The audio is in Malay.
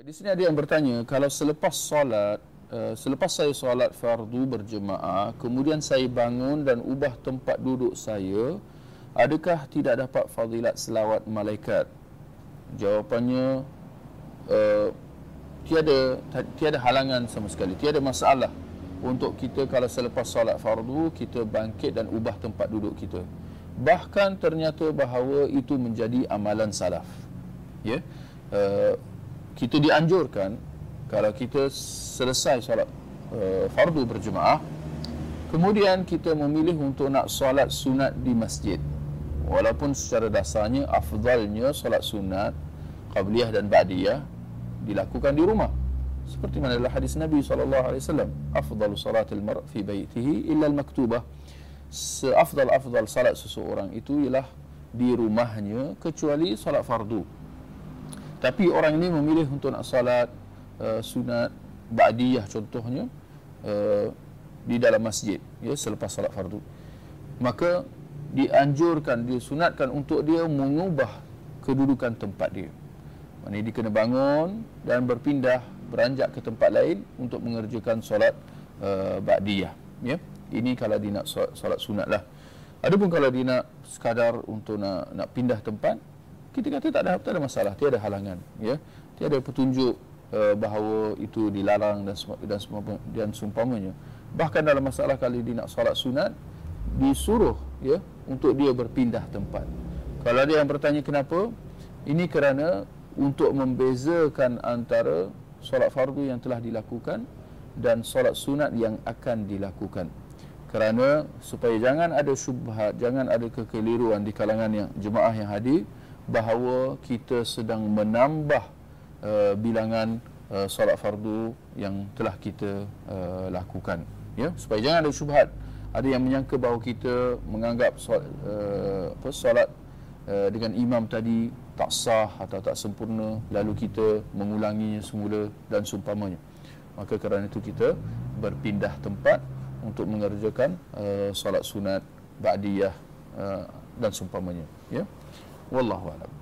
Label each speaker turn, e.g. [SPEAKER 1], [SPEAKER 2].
[SPEAKER 1] Di sini ada yang bertanya, kalau selepas solat, uh, selepas saya solat fardu berjemaah, kemudian saya bangun dan ubah tempat duduk saya, adakah tidak dapat fadilat selawat malaikat? Jawapannya, uh, tiada tiada halangan sama sekali, tiada masalah untuk kita kalau selepas solat fardu kita bangkit dan ubah tempat duduk kita. Bahkan ternyata bahawa itu menjadi amalan salaf. Ya. Yeah? Uh, kita dianjurkan kalau kita selesai solat uh, fardu berjemaah kemudian kita memilih untuk nak solat sunat di masjid. Walaupun secara dasarnya afdalnya solat sunat qabliyah dan ba'diyah dilakukan di rumah. Seperti mana dalam hadis Nabi sallallahu alaihi wasallam afdalu salatil mar' fi baitihi illa al-maktubah. Seafdal-afdal salat seseorang itu ialah di rumahnya kecuali solat fardu tapi orang ini memilih untuk nak salat uh, sunat ba'diyah contohnya uh, di dalam masjid ya selepas salat fardu. Maka dianjurkan disunatkan untuk dia mengubah kedudukan tempat dia. Maknanya dia kena bangun dan berpindah beranjak ke tempat lain untuk mengerjakan solat uh, ba'diyah ya. Ini kalau dia nak solat, solat sunat lah. Adapun kalau dia nak sekadar untuk nak nak pindah tempat kita kata tak ada tak ada masalah tiada halangan ya. Tiada petunjuk uh, bahawa itu dilarang dan dan dan seumpamanya. Bahkan dalam masalah kali dia nak solat sunat disuruh ya untuk dia berpindah tempat. Kalau ada yang bertanya kenapa ini kerana untuk membezakan antara solat fardu yang telah dilakukan dan solat sunat yang akan dilakukan. Kerana supaya jangan ada syubhat jangan ada kekeliruan di kalangan yang jemaah yang hadir bahawa kita sedang menambah uh, bilangan uh, solat fardu yang telah kita uh, lakukan. Ya supaya jangan ada syubhat. Ada yang menyangka bahawa kita menganggap solat, uh, apa, solat uh, dengan imam tadi tak sah atau tak sempurna lalu kita mengulanginya semula dan seumpamanya. Maka kerana itu kita berpindah tempat untuk mengerjakan uh, solat sunat ba'diyah uh, dan seumpamanya. Ya والله أعلم.